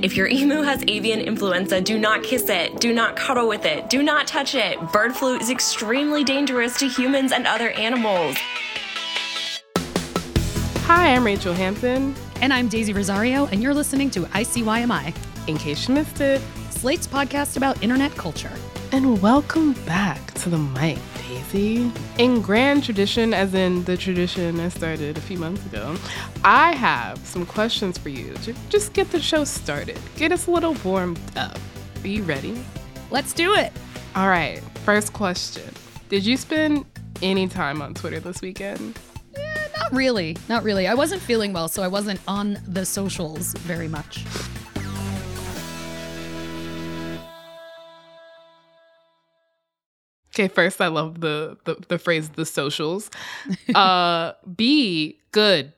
If your emu has avian influenza, do not kiss it, do not cuddle with it, do not touch it. Bird flu is extremely dangerous to humans and other animals. Hi, I'm Rachelle Hampton. And I'm Daisy Rosario, and you're listening to ICYMI, In case you missed it. Slate's podcast about internet culture. And welcome back to the mic, Daisy. In grand tradition, as in the tradition I started a few months ago, I have some questions for you to just get the show started, get us a little warmed up. Are you ready? Let's do it. All right, first question Did you spend any time on Twitter this weekend? Eh, not really. Not really. I wasn't feeling well, so I wasn't on the socials very much. Okay, first I love the the, the phrase the socials. Uh B, good.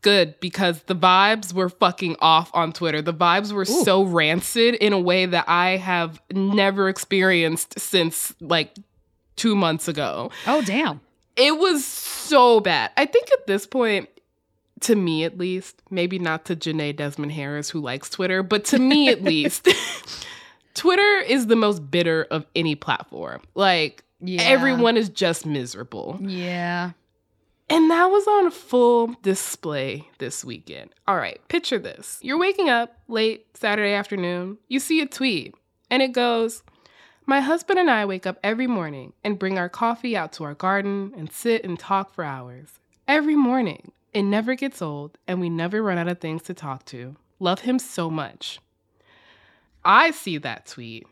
Good because the vibes were fucking off on Twitter. The vibes were Ooh. so rancid in a way that I have never experienced since like 2 months ago. Oh, damn. It was so bad. I think at this point to me at least, maybe not to Jenée Desmond Harris who likes Twitter, but to me at least, Twitter is the most bitter of any platform. Like Yeah. everyone is just miserable. Yeah. And that was on full display this weekend. All right, picture this. You're waking up late Saturday afternoon, you see a tweet, and it goes, My husband and I wake up every morning and bring our coffee out to our garden and sit and talk for hours. Every morning. It never gets old, and we never run out of things to talk to. Love him so much. I see that tweet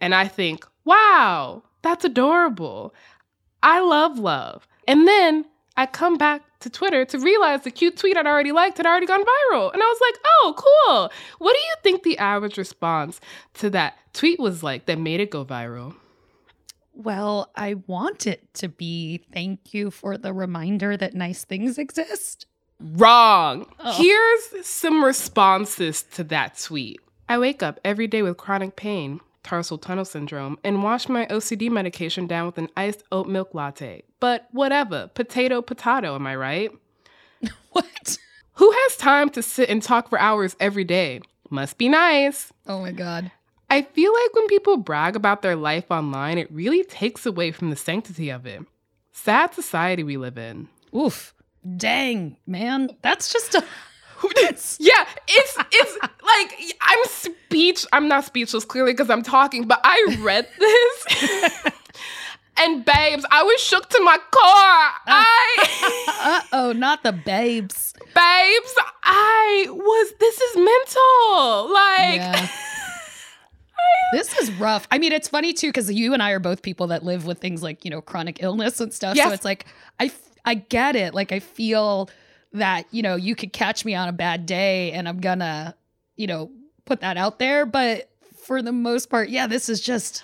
and I think, wow, that's adorable. I love love. And then I come back to Twitter to realize the cute tweet I'd already liked had already gone viral. And I was like, oh, cool. What do you think the average response to that tweet was like that made it go viral? Well, I want it to be thank you for the reminder that nice things exist. Wrong. Oh. Here's some responses to that tweet. I wake up every day with chronic pain, tarsal tunnel syndrome, and wash my OCD medication down with an iced oat milk latte. But whatever, potato, potato, am I right? What? Who has time to sit and talk for hours every day? Must be nice. Oh my God. I feel like when people brag about their life online, it really takes away from the sanctity of it. Sad society we live in. Oof. Dang, man. That's just a. yeah, it's it's like I'm speech. I'm not speechless clearly because I'm talking, but I read this. and babes, I was shook to my core. I Uh oh, not the babes. babes, I was this is mental. Like Yeah. This is rough. I mean, it's funny too because you and I are both people that live with things like you know chronic illness and stuff. Yes. So it's like I I get it. Like I feel that you know you could catch me on a bad day and I'm gonna you know put that out there. But for the most part, yeah, this is just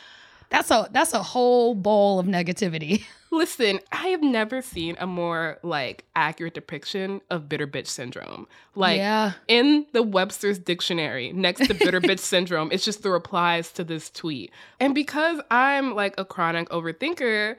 that's a that's a whole bowl of negativity. Listen, I have never seen a more like accurate depiction of bitter bitch syndrome. Like yeah, in the Webster's dictionary, next to bitter bitch syndrome, it's just the replies to this tweet. And because I'm like a chronic overthinker,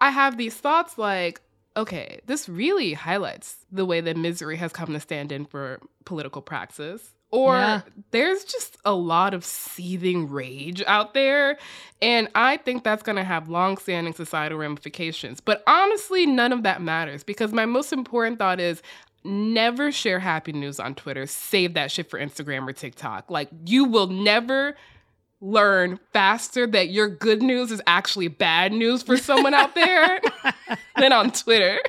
I have these thoughts like, okay, this really highlights the way that misery has come to stand in for political praxis. Or Yeah. there's just a lot of seething rage out there. And I think that's going to have long standing societal ramifications. But honestly, none of that matters because my most important thought is never share happy news on Twitter. Save that shit for Instagram or TikTok. Like, you will never learn faster that your good news is actually bad news for someone out there than on Twitter.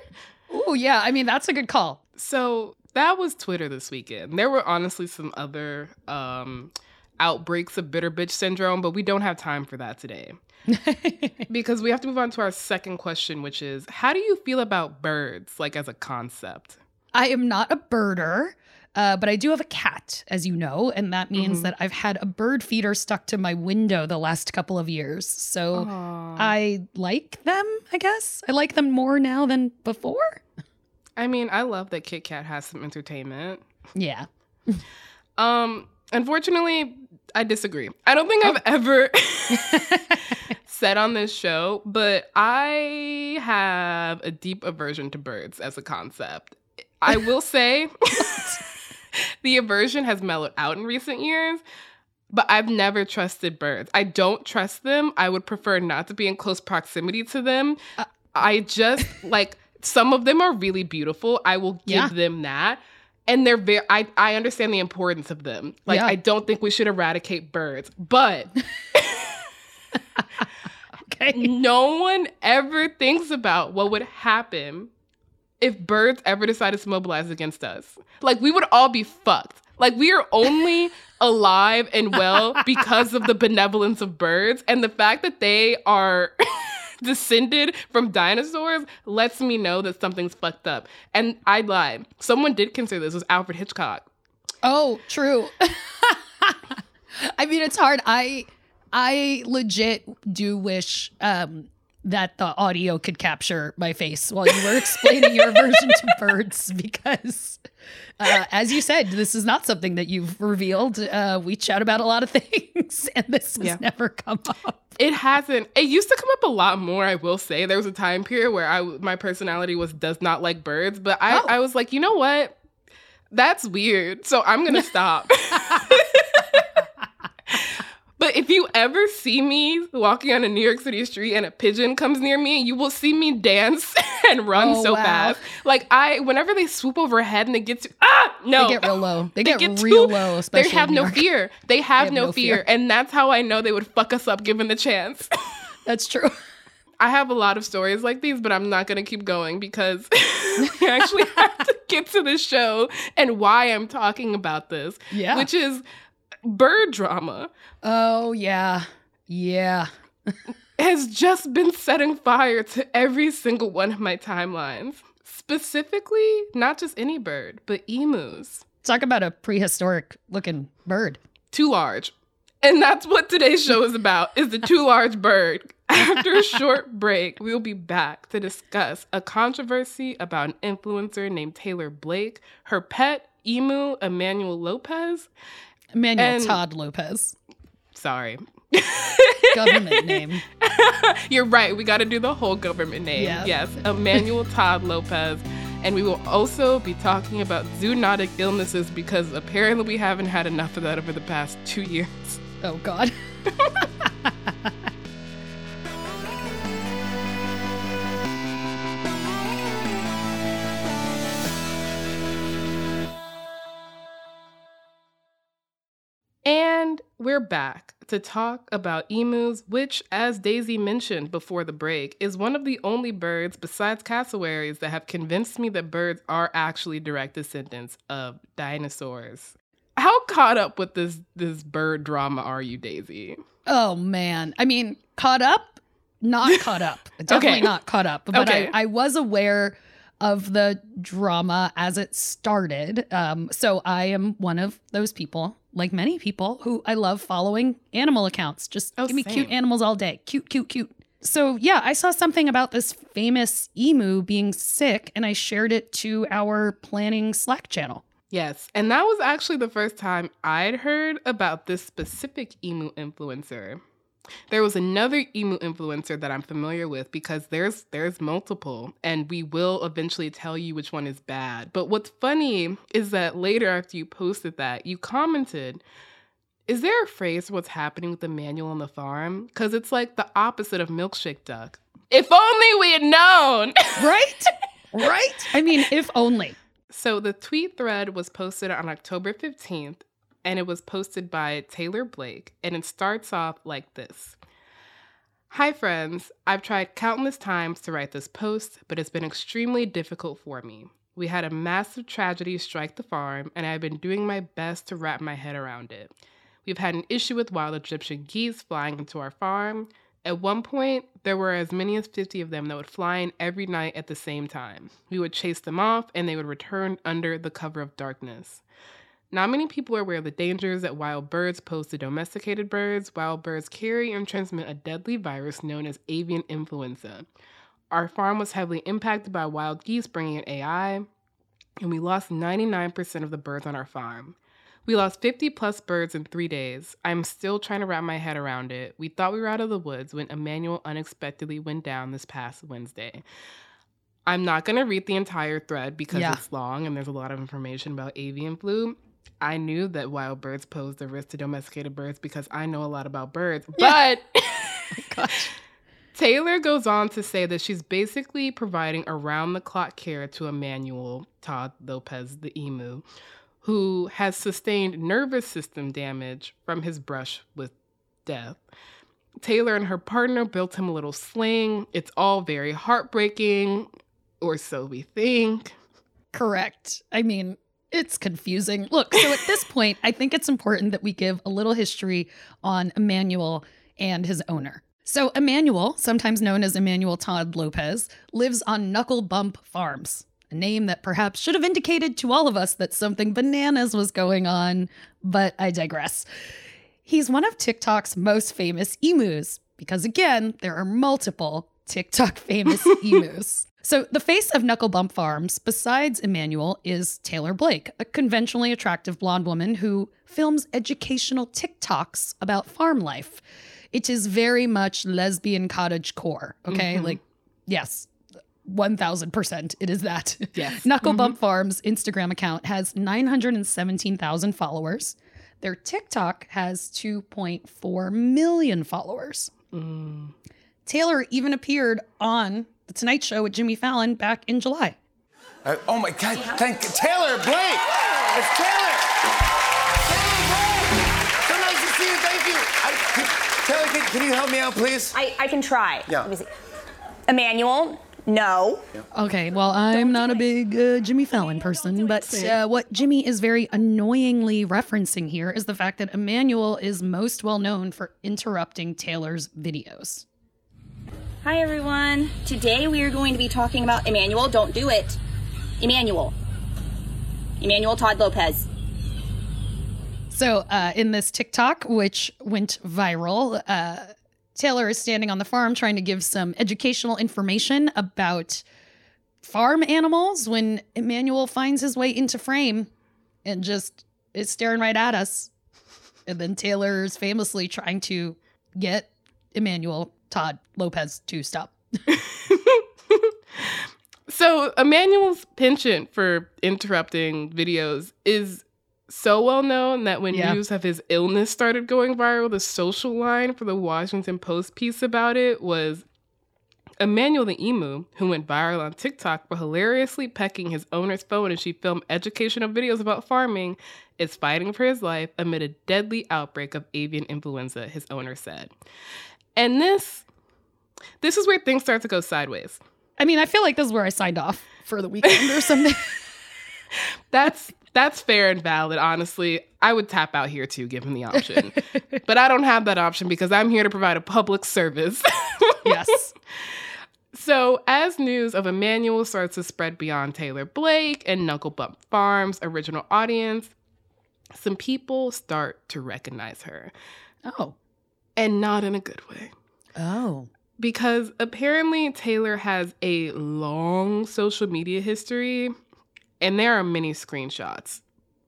oh yeah. I mean, that's a good call. So that was Twitter this weekend. There were honestly some other um, outbreaks of bitter bitch syndrome, but we don't have time for that today because we have to move on to our second question, which is how do you feel about birds, like as a concept? I am not a birder, uh, but I do have a cat, as you know, and that means Mhm. that I've had a bird feeder stuck to my window the last couple of years. So Aw. I like them, I guess. I like them more now than before. I mean, I love that Kit Kat has some entertainment. Yeah. Um, unfortunately, I disagree. I don't think I've ever said on this show, but I have a deep aversion to birds as a concept. I will say the aversion has mellowed out in recent years. But I've never trusted birds. I don't trust them. I would prefer not to be in close proximity to them. Uh, I just like some of them are really beautiful. I will give Yeah. them that. And they're very I, I understand the importance of them. Like Yeah. I don't think we should eradicate birds. But Okay. no one ever thinks about what would happen if birds ever decided to mobilize against us. Like we would all be fucked. Like we are only alive and well because of the benevolence of birds and the fact that they are descended from dinosaurs lets me know that something's fucked up. And I lied. Someone did consider this was Alfred Hitchcock. Oh, true. I mean, it's hard. I I legit do wish um that the audio could capture my face while you were explaining your aversion to birds because uh, as you said, this is not something that you've revealed. Uh, we chat about a lot of things, and this has Yeah. never come up. It hasn't. It used to come up a lot more. I will say there was a time period where I my personality was does not like birds, but I Oh. I was like, you know what? That's weird. So I'm gonna stop. But if you ever see me walking on a New York City street and a pigeon comes near me, you will see me dance and run Oh, so wow. fast. Like I, whenever they swoop overhead and they get to ah no, They get real low. They, They get, get real too- low, especially they have no fear. They have, have no, no fear. fear. and that's how I know they would fuck us up given the chance. That's true. I have a lot of stories like these, but I'm not going to keep going because we actually have to get to the show and why I'm talking about this, Yeah. which is bird drama oh yeah, yeah. has just been setting fire to every single one of my timelines. Specifically, not just any bird, but emus. Talk about a prehistoric looking bird. Too large. And that's what today's show is about, is the too large bird. After a short break, we'll be back to discuss a controversy about an influencer named Taylor Blake, her pet emu Emmanuel Lopez. Emmanuel And- Todd Lopez, Sorry. government name. You're right. We got to do the whole government name. Yes, Emmanuel Todd Lopez. And we will also be talking about zoonotic illnesses because apparently we haven't had enough of that over the past two years. Oh God. And we're back to talk about emus, which, as Daisy mentioned before the break, is one of the only birds besides cassowaries that have convinced me that birds are actually direct descendants of dinosaurs. How caught up with this this bird drama are you, Daisy? Oh man. I mean, caught up? Not caught up. Definitely Okay. not caught up. But Okay. I, I was aware of the drama as it started. Um, so I am one of those people, like many people, who I love following animal accounts. Just Oh, give me cute animals all day. Cute, cute, cute. So yeah, I saw something about this famous emu being sick, and I shared it to our planning Slack channel. Yes, and that was actually the first time I'd heard about this specific emu influencer. There was another emu influencer that I'm familiar with because there's there's multiple and we will eventually tell you which one is bad. But what's funny is that later after you posted that, you commented, is there a phrase for what's happening with Emmanuel on the farm? Cuz it's like the opposite of milkshake duck. If only we had known. Right? right? I mean, if only. So the tweet thread was posted on October 15th and it was posted by Taylor Blake and it starts off like this. Hi friends, I've tried countless times to write this post, but it's been extremely difficult for me. We had a massive tragedy strike the farm and I've been doing my best to wrap my head around it. We've had an issue with wild Egyptian geese flying into our farm. At one point, there were as many as 50 of them that would fly in every night at the same time. We would chase them off and they would return under the cover of darkness. Not many people are aware of the dangers that wild birds pose to domesticated birds. Wild birds carry and transmit a deadly virus known as avian influenza. Our farm was heavily impacted by wild geese bringing in AI, and we lost 99% of the birds on our farm. We lost 50 plus birds in three days. I'm still trying to wrap my head around it. We thought we were out of the woods when Emmanuel unexpectedly went down this past Wednesday. I'm not going to read the entire thread because Yeah. it's long and there's a lot of information about avian flu. I knew that wild birds posed a risk to domesticated birds because I know a lot about birds. But Taylor goes on to say that she's basically providing around the clock care to Emmanuel Todd Lopez, the emu, who has sustained nervous system damage from his brush with death. Taylor and her partner built him a little sling. It's all very heartbreaking, or so we think. Correct. I mean, it's confusing. Look, so at this point, I think it's important that we give a little history on Emmanuel and his owner. So, Emmanuel, sometimes known as Emmanuel Todd Lopez, lives on Knuckle Bump Farms, a name that perhaps should have indicated to all of us that something bananas was going on, but I digress. He's one of TikTok's most famous emus, because again, there are multiple TikTok famous emus. So, the face of Knuckle Bump Farms, besides Emmanuel, is Taylor Blake, a conventionally attractive blonde woman who films educational TikToks about farm life. It is very much lesbian cottage core, okay? Mm-hmm. Like, yes, 1000% it is that. Yes. Knuckle Bump mm-hmm. Farms Instagram account has 917,000 followers. Their TikTok has 2.4 million followers. Mm. Taylor even appeared on The Tonight Show with Jimmy Fallon back in July. Uh, oh my God! Thank Taylor Blake. It's Taylor. Taylor Blake. So nice to see you. Thank you. I, can, Taylor, can, can you help me out, please? I, I can try. Yeah. Let me see. Emmanuel, no. Okay, well, I'm not a big uh, Jimmy Fallon person, but uh, what Jimmy is very annoyingly referencing here is the fact that Emmanuel is most well known for interrupting Taylor's videos. Hi, everyone. Today we are going to be talking about Emmanuel. Don't do it. Emmanuel. Emmanuel Todd Lopez. So, uh, in this TikTok, which went viral, uh, Taylor is standing on the farm trying to give some educational information about farm animals when Emmanuel finds his way into frame and just is staring right at us. And then Taylor's famously trying to get Emmanuel Todd Lopez to stop. So Emmanuel's penchant for interrupting videos is so well known that when Yeah. news of his illness started going viral, the social line for the Washington Post piece about it was Emmanuel the emu, who went viral on TikTok for hilariously pecking his owner's phone as she filmed educational videos about farming, is fighting for his life amid a deadly outbreak of avian influenza, his owner said. And this this is where things start to go sideways. I mean, I feel like this is where I signed off for the weekend or something. That's that's fair and valid. Honestly, I would tap out here too, given the option. but I don't have that option because I'm here to provide a public service. yes. so, as news of Emmanuel starts to spread beyond Taylor Blake and Knuckle Bump Farms' original audience, some people start to recognize her, Oh. and not in a good way. Oh. Because apparently Taylor has a long social media history and there are many screenshots.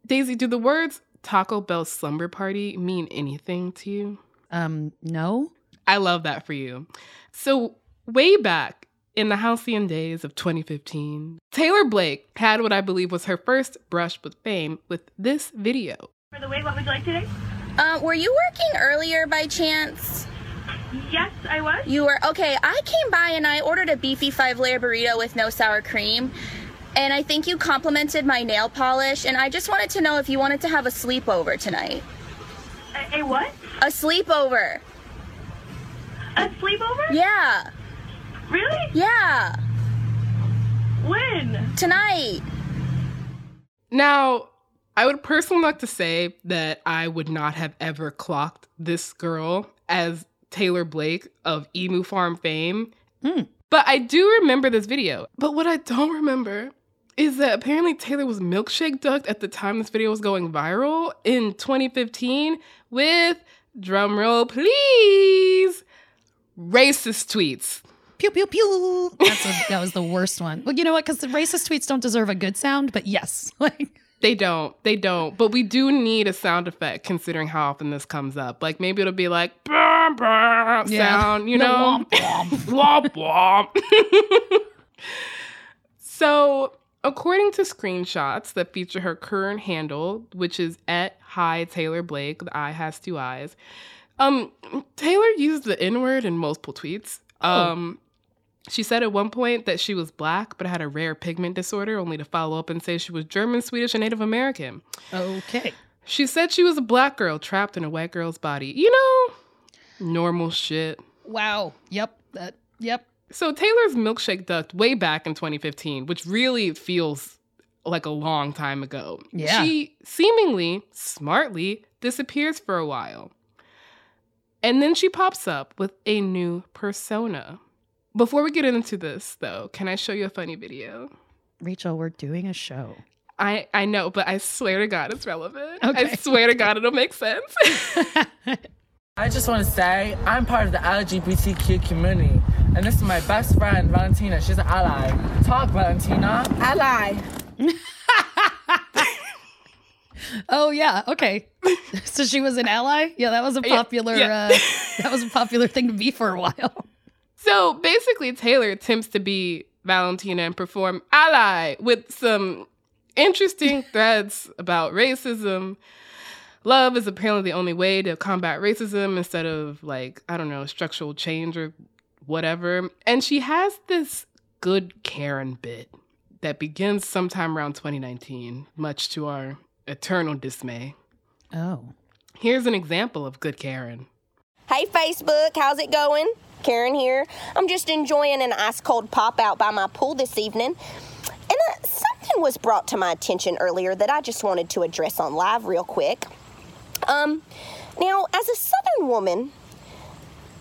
Daisy, do the words Taco Bell slumber party mean anything to you? Um, no. I love that for you. So, way back in the halcyon days of 2015, Taylor Blake had what I believe was her first brush with fame with this video. For the wait, what would you like today? Uh, were you working earlier by chance? Yes, I was. You were. Okay, I came by and I ordered a beefy five layer burrito with no sour cream. And I think you complimented my nail polish. And I just wanted to know if you wanted to have a sleepover tonight. A, a what? A sleepover. A sleepover? Yeah. Really? Yeah. When? Tonight. Now, I would personally like to say that I would not have ever clocked this girl as Taylor Blake of Emu Farm fame. Hmm. But I do remember this video. But what I don't remember is that apparently Taylor was milkshake ducked at the time this video was going viral in 2015 with, drumroll please, racist tweets. Pew pew pew. That's a, that was the worst one. Well, you know what? Because the racist tweets don't deserve a good sound, but yes, like They don't. They don't. But we do need a sound effect considering how often this comes up. Like maybe it'll be like "Brr, brr," Yeah. sound, you know? womp womp womp. so according to screenshots that feature her current handle, which is at Hi Taylor Blake, the eye has two eyes. Um, Taylor used the N word in multiple tweets. Um, she said at one point that she was black but had a rare pigment disorder, only to follow up and say she was German, Swedish, and Native American. Okay. She said she was a black girl trapped in a white girl's body. You know, normal shit. Wow. Yep. That. Yep. So Taylor's milkshake ducked way back in 2015, which really feels like a long time ago. Yeah. She seemingly, smartly, disappears for a while. And then she pops up with a new persona. Before we get into this, though, can I show you a funny video? Rachelle, we're doing a show. I, I know, but I swear to God it's relevant. Okay. I swear to God it'll make sense. I just want to say I'm part of the LGBTQ community, and this is my best friend Valentina. She's an ally. Talk, Valentina. Ally. Oh yeah. Okay. so she was an ally. Yeah, that was a Yeah, popular. yeah. Uh, that was a popular thing to be for a while. So basically, Taylor attempts to be Valentina and perform ally with some interesting threads about racism. Love is apparently the only way to combat racism instead of, like, I don't know, structural change or whatever. And she has this good Karen bit that begins sometime around 2019, much to our eternal dismay. Oh. Here's an example of good Karen. Hey Facebook, how's it going? Karen here. I'm just enjoying an ice cold pop out by my pool this evening. And uh, something was brought to my attention earlier that I just wanted to address on live real quick. Um, now, as a Southern woman,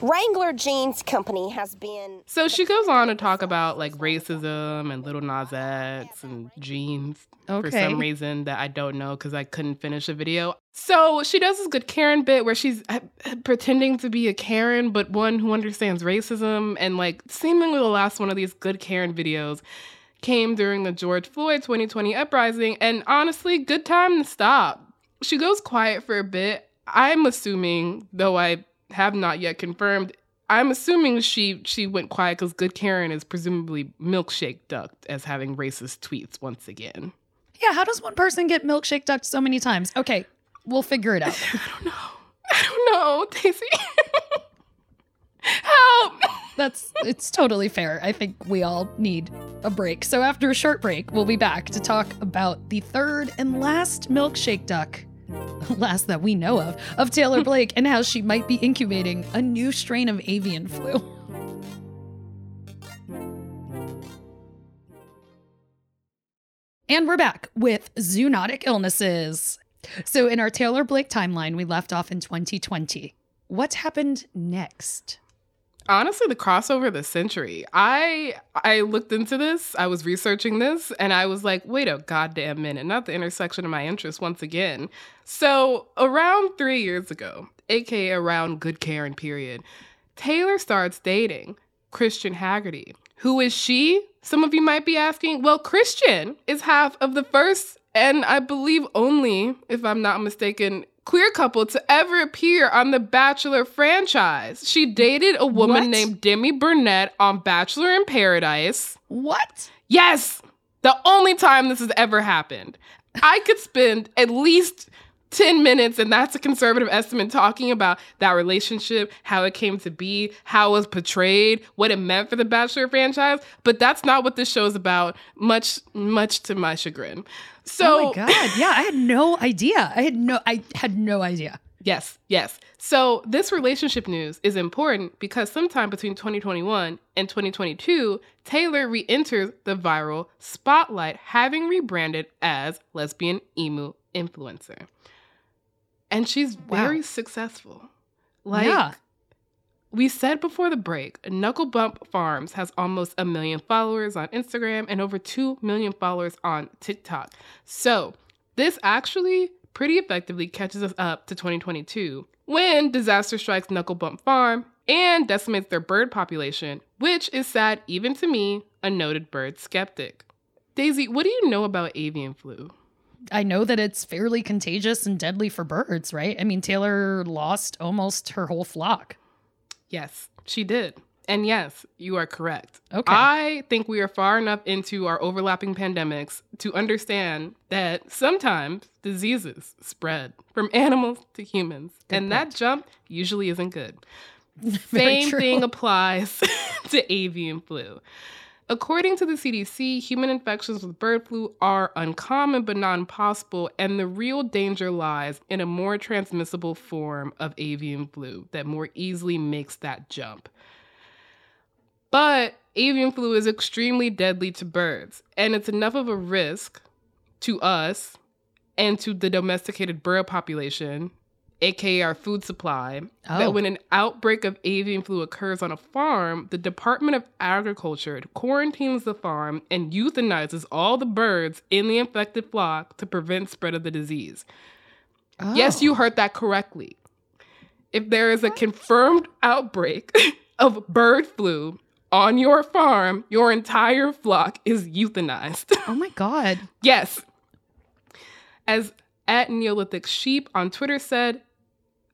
Wrangler Jeans Company has been. So she goes on to talk about like racism and Lil Nas X and jeans for some reason that I don't know because I couldn't finish the video. So she does this good Karen bit where she's uh, pretending to be a Karen, but one who understands racism. And like seemingly the last one of these good Karen videos came during the George Floyd 2020 uprising. And honestly, good time to stop. She goes quiet for a bit. I'm assuming, though I have not yet confirmed, I'm assuming she she went quiet because Good Karen is presumably milkshake ducked as having racist tweets once again. Yeah. How does one person get milkshake ducked so many times? Okay, we'll figure it out. I don't know, I don't know, Daisy. Help! That's it's totally fair. I think we all need a break. So after a short break, we'll be back to talk about the third and last milkshake duck, last that we know of, of Taylor Blake and how she might be incubating a new strain of avian flu. And we're back with zoonotic illnesses. So in our Taylor Blake timeline, we left off in 2020. What happened next? Honestly, the crossover of the century. I I looked into this, I was researching this, and I was like, wait a goddamn minute, not the intersection of my interests once again. So around three years ago, aka around Good Karen period, Taylor starts dating Kristian Haggerty. Who is she? Some of you might be asking. Well, Kristian is half of the first and I believe only, if I'm not mistaken, queer couple to ever appear on the Bachelor franchise. She dated a woman What? named Demi Burnett on Bachelor in Paradise. What? Yes, the only time this has ever happened. I could spend at least 10 minutes, and that's a conservative estimate, talking about that relationship, how it came to be, how it was portrayed, what it meant for the Bachelor franchise. But that's not what this show is about, much, much to my chagrin. So, oh my god! Yeah, I had no idea. I had no. I had no idea. Yes, yes. So this relationship news is important because sometime between 2021 and 2022, Taylor re enters the viral spotlight, having rebranded as lesbian emu influencer. And she's very successful. Like Yeah. We said before the break, Knuckle Bump Farms has almost a million followers on Instagram and over 2 million followers on TikTok. So, this actually pretty effectively catches us up to 2022 when disaster strikes Knuckle Bump Farm and decimates their bird population, which is sad even to me, a noted bird skeptic. Daisy, what do you know about avian flu? I know that it's fairly contagious and deadly for birds, right? I mean, Taylor lost almost her whole flock. Yes, she did. And yes, you are correct. Okay. I think we are far enough into our overlapping pandemics to understand that sometimes diseases spread from animals to humans. and that jump usually isn't good. Very Same true. thing applies to avian flu. According to the CDC, human infections with bird flu are uncommon but not impossible, and the real danger lies in a more transmissible form of avian flu that more easily makes that jump. But avian flu is extremely deadly to birds, and it's enough of a risk to us and to the domesticated bird population, aka our food supply, Oh. that when an outbreak of avian flu occurs on a farm, the Department of Agriculture quarantines the farm and euthanizes all the birds in the infected flock to prevent spread of the disease. Yes, you oh. heard that correctly. If there is a confirmed outbreak of bird flu on your farm, your entire flock is euthanized. Oh my god. yes. As at Neolithic Sheep on Twitter said,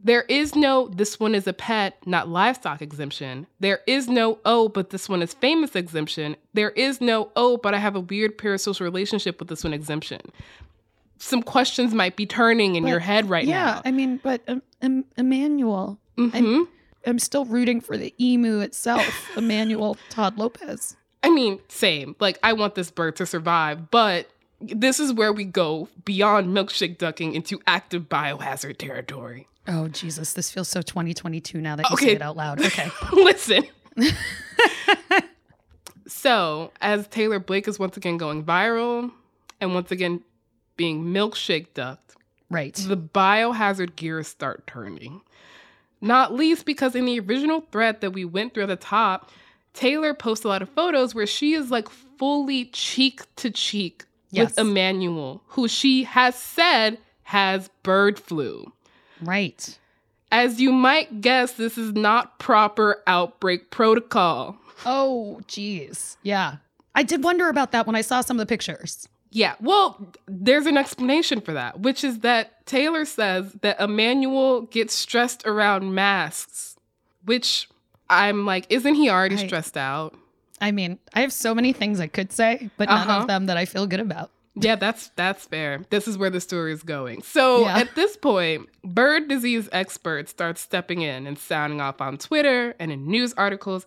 there is no this one is a pet, not livestock exemption. There is no oh, but this one is famous exemption. There is no oh, but I have a weird parasocial relationship with this one exemption. Some questions might be turning in But- your head right yeah, now. Yeah, I mean, but um, um, Emmanuel, Mhm. I'm, I'm still rooting for the emu itself, Emmanuel Todd Lopez. I mean, same. Like, I want this bird to survive, but this is where we go beyond milkshake ducking into active biohazard territory. Oh Jesus, this feels so 2022 now that you Okay. say it out loud. Okay. Listen. so, as Taylor Blake is once again going viral and once again being milkshake ducked, Right. the biohazard gears start turning. Not least because in the original thread that we went through at the top, Taylor posts a lot of photos where she is like fully cheek to cheek Yes. with Emmanuel, who she has said has bird flu. Right. As you might guess, this is not proper outbreak protocol. Oh, geez. Yeah. I did wonder about that when I saw some of the pictures. Yeah, well, there's an explanation for that, which is that Taylor says that Emmanuel gets stressed around masks, which I'm like, isn't he already I- stressed out? I mean, I have so many things I could say, but none Uh-huh. of them that I feel good about. Yeah, that's that's fair. This is where the story is going. So Yeah. at this point, bird disease experts start stepping in and sounding off on Twitter and in news articles,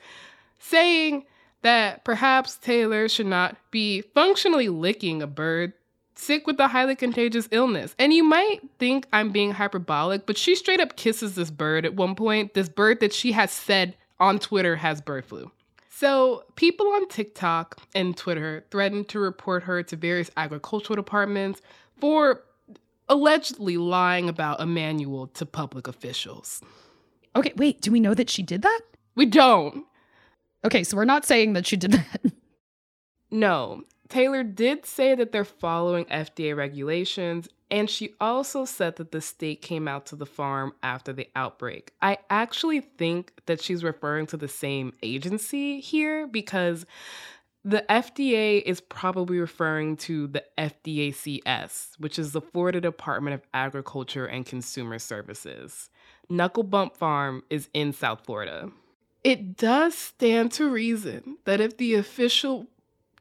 saying that perhaps Taylor should not be functionally licking a bird sick with a highly contagious illness. And you might think I'm being hyperbolic, but she straight up kisses this bird at one point, this bird that she has said on Twitter has bird flu. So, people on TikTok and Twitter threatened to report her to various agricultural departments for allegedly lying about Emmanuel to public officials. Okay, wait, do we know that she did that? We don't. Okay, so we're not saying that she did that. No. Taylor did say that they're following FDA regulations, and she also said that the state came out to the farm after the outbreak. I actually think that she's referring to the same agency here because the FDA is probably referring to the FDACS, which is the Florida Department of Agriculture and Consumer Services. Knuckle Bump Farm is in South Florida. It does stand to reason that if the official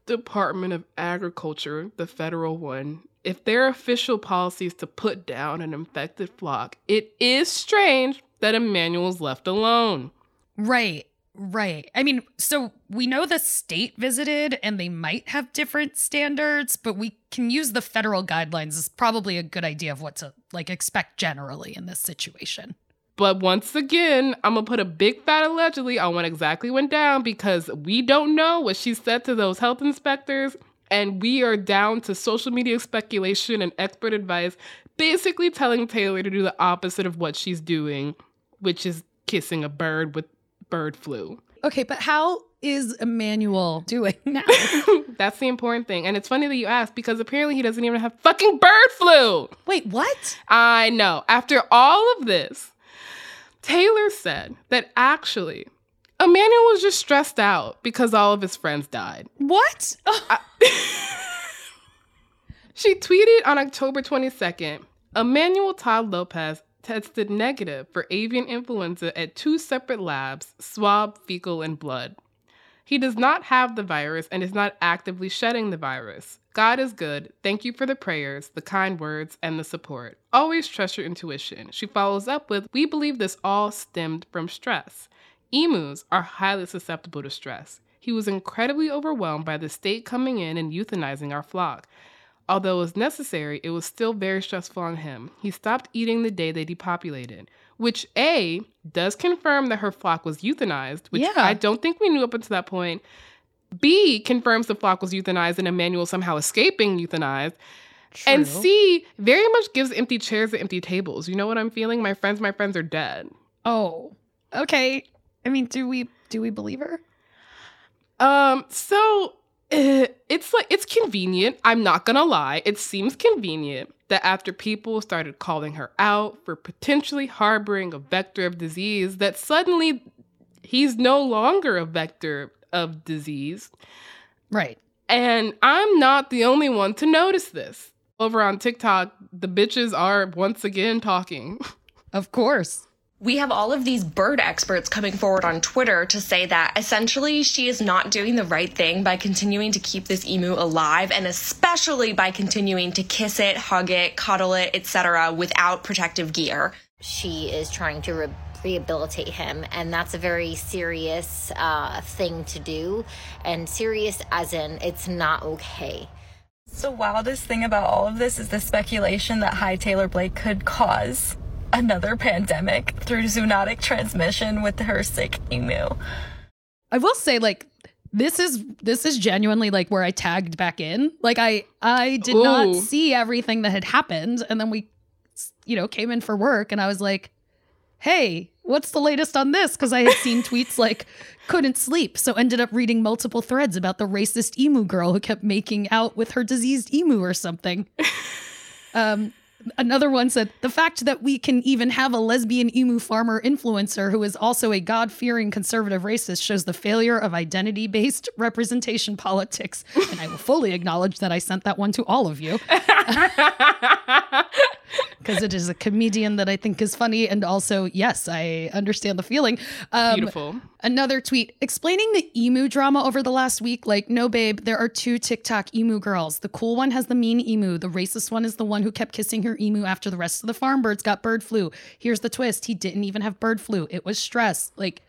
Department of Agriculture, the federal one, if their official policy is to put down an infected flock, it is strange that Emmanuel's left alone. Right, right. I mean, so we know the state visited and they might have different standards, but we can use the federal guidelines as probably a good idea of what to like expect generally in this situation. But once again, I'm gonna put a big fat allegedly on what exactly went down because we don't know what she said to those health inspectors, and we are down to social media speculation and expert advice, basically telling Taylor to do the opposite of what she's doing, which is kissing a bird with bird flu. Okay, but how is Emmanuel doing now? That's the important thing. And it's funny that you asked because apparently he doesn't even have fucking bird flu. Wait, what? I know. After all of this, Taylor said that actually Emmanuel was just stressed out because all of his friends died. What? Oh, She tweeted on October 22nd Emmanuel Todd Lopez tested negative for avian influenza at two separate labs swab, fecal, and blood. He does not have the virus and is not actively shedding the virus. God is good. Thank you for the prayers, the kind words, and the support. Always trust your intuition. She follows up with We believe this all stemmed from stress. Emus are highly susceptible to stress. He was incredibly overwhelmed by the state coming in and euthanizing our flock. Although it was necessary, it was still very stressful on him. He stopped eating the day they depopulated, which A does confirm that her flock was euthanized, which Yeah. I don't think we knew up until that point. B confirms the flock was euthanized and Emmanuel somehow escaping euthanized. And C very much gives empty chairs and empty tables. You know what I'm feeling? My friends, my friends are dead. Oh, okay. I mean, do we do we believe her? Um, so eh, it's like it's convenient. I'm not gonna lie. It seems convenient that after people started calling her out for potentially harboring a vector of disease, that suddenly he's no longer a vector of disease. Right. And I'm not the only one to notice this. Over on TikTok, the bitches are once again talking. Of course. We have all of these bird experts coming forward on Twitter to say that essentially she is not doing the right thing by continuing to keep this emu alive and especially by continuing to kiss it, hug it, cuddle it, etc. without protective gear. she is trying to re- rehabilitate him and that's a very serious uh, thing to do and serious as in it's not okay The wildest thing about all of this is the speculation that High Taylor Blake could cause another pandemic through zoonotic transmission with her sick emu. I will say, like, this is this is genuinely like where I tagged back in. Like, I I did not see everything that had happened, and then we, you know, came in for work, and I was like, "Hey, what's the latest on this?" Because I had seen tweets like couldn't sleep, so ended up reading multiple threads about the racist emu girl who kept making out with her diseased emu or something. Um, another one said the fact that we can even have a lesbian emu farmer influencer who is also a God fearing conservative racist shows the failure of identity based representation politics. And I will fully acknowledge that I sent that one to all of you because it is a comedian that I think is funny. And also, yes, I understand the feeling. Um, Beautiful. Another tweet explaining the emu drama over the last week. Like, no, babe, there are two TikTok emu girls. The cool one has the mean emu. The racist one is the one who kept kissing her emu after the rest of the farm birds got bird flu. Here's the twist he didn't even have bird flu, it was stress. Like,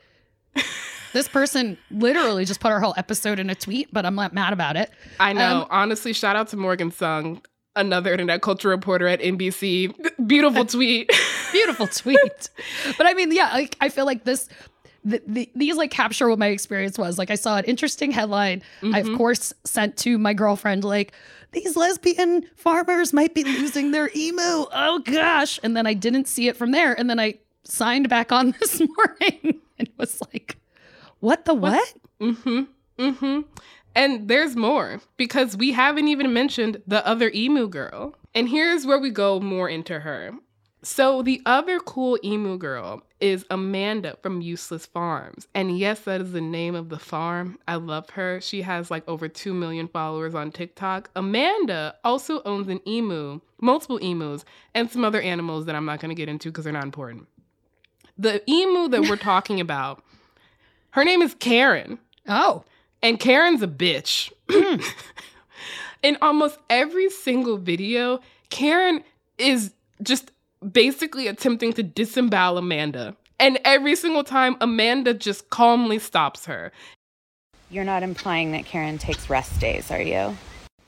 this person literally just put our whole episode in a tweet, but I'm not mad about it. I know. Um, Honestly, shout out to Morgan Sung, another internet culture reporter at NBC. Beautiful tweet. beautiful tweet. But I mean, yeah, like I feel like this. The, the, these like capture what my experience was. Like I saw an interesting headline. I of course sent to my girlfriend like these lesbian farmers might be losing their emu. Oh gosh! And then I didn't see it from there. And then I signed back on this morning and was like, "What the what?" Mm-hmm. Mm-hmm. And there's more because we haven't even mentioned the other emu girl. And here's where we go more into her. So the other cool emu girl is Amanda from Useless Farms. And yes, that is the name of the farm. I love her. She has like over 2 million followers on TikTok. Amanda also owns an emu, multiple emus, and some other animals that I'm not going to get into because they're not important. The emu that we're talking about, her name is Karen. Oh, And Karen's a bitch. In almost every single video, Karen is just basically attempting to disembowel Amanda. And every single time, Amanda just calmly stops her. You're not implying that Karen takes rest days, are you?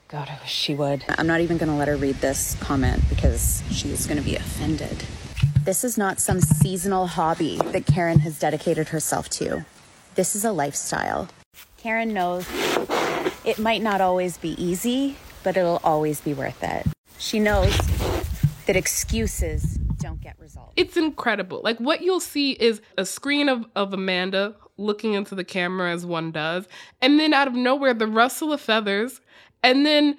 God, I wish she would. I'm not even going to let her read this comment because she's going to be offended. This is not some seasonal hobby that Karen has dedicated herself to. This is a lifestyle. Karen knows it might not always be easy, but it'll always be worth it. She knows that excuses don't get results. It's incredible. Like what you'll see is a screen of, of Amanda looking into the camera as one does, and then out of nowhere, the rustle of feathers, and then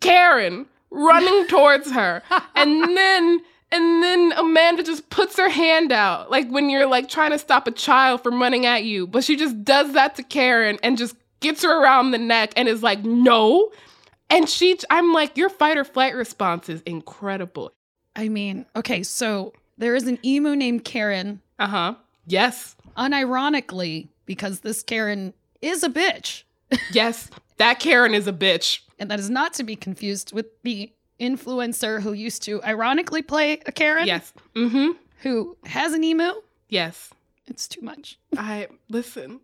Karen running towards her, and then and then Amanda just puts her hand out, like when you're like trying to stop a child from running at you, but she just does that to Karen and just gets her around the neck and is like, no. And she, I'm like, your fight or flight response is incredible. I mean, okay, so there is an emu named Karen. Uh huh. Yes. Unironically, because this Karen is a bitch. Yes. That Karen is a bitch. And that is not to be confused with the influencer who used to ironically play a Karen. Yes. Mm hmm. Who has an emu. Yes. It's too much. I listen.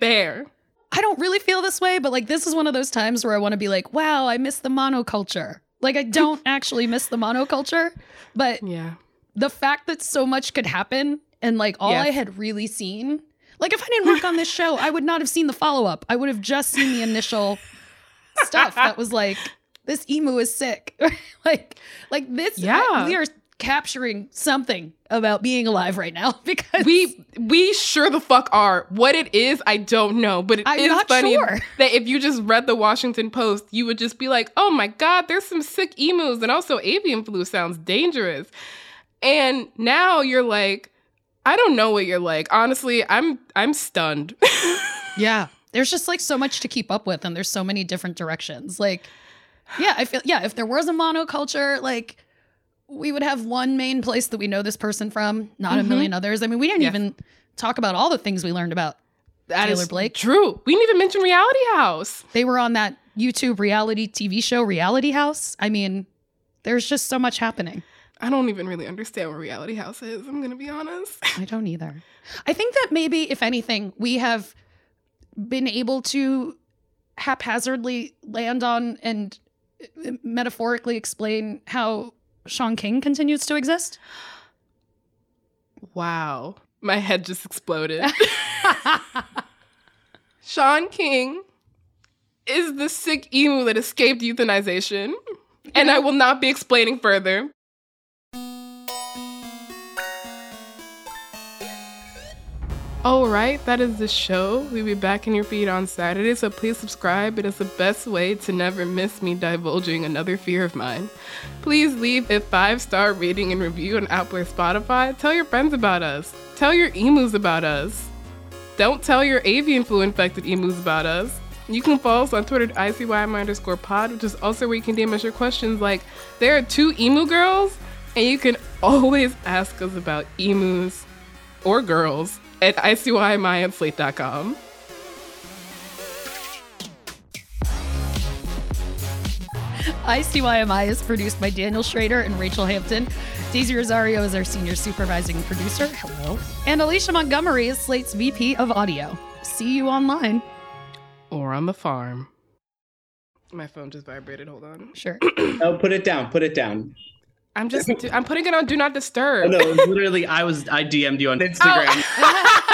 There. I don't really feel this way, but like this is one of those times where I want to be like, wow, I miss the monoculture. Like I don't actually miss the monoculture, but Yeah. the fact that so much could happen and like all Yes. I had really seen, like if I didn't work on this show, I would not have seen the follow up. I would have just seen the initial stuff that was like, this emu is sick. like, like this. Yeah. we are capturing something about being alive right now because We we sure the fuck are. What it is, I don't know, but it is I'm not funny sure. that if you just read the Washington Post, you would just be like, "Oh my god, there's some sick emus," and also avian flu sounds dangerous. And now you're like, I don't know what you're like. Honestly, I'm I'm stunned. Yeah. There's just like so much to keep up with and there's so many different directions. Like yeah, I feel yeah, if there was a monoculture, like we would have one main place that we know this person from, not a Mhm. million others. I mean, we didn't Yes. even talk about all the things we learned about That Taylor Blake. True. We didn't even mention Reality House. They were on that YouTube reality TV show Reality House. I mean, there's just so much happening. I don't even really understand what Reality House is. I'm gonna be honest. I don't either. I think that maybe, if anything, we have been able to haphazardly land on and metaphorically explain how Shaun King continues to exist. Wow. My head just exploded. Shaun King is the sick emu that escaped euthanization, and I will not be explaining further. All right, that is the show. We'll be back in your feed on Saturday, so please subscribe. It is the best way to never miss me divulging another fear of mine. Please leave a five star rating and review on Apple or Spotify. Tell your friends about us. Tell your emus about us. Don't tell your avian flu infected emus about us. You can follow us on Twitter at ICYMI underscore pod, which is also where you can DM us your questions like, there are two emu girls, and you can always ask us about emus or girls at ICYMI at slate.com. ICYMI is produced by Daniel Schroeder and Rachelle Hampton. Daisy Rosario is our senior supervising producer. Hello. And Alicia Montgomery is Slate's VP of Audio. See you online. Or on the farm. My phone just vibrated. Hold on. Sure. oh, put it down. Put it down. I'm just, I'm putting it on Do Not Oh, Disturb. no, literally, I was, I DM'd you on oh. Instagram.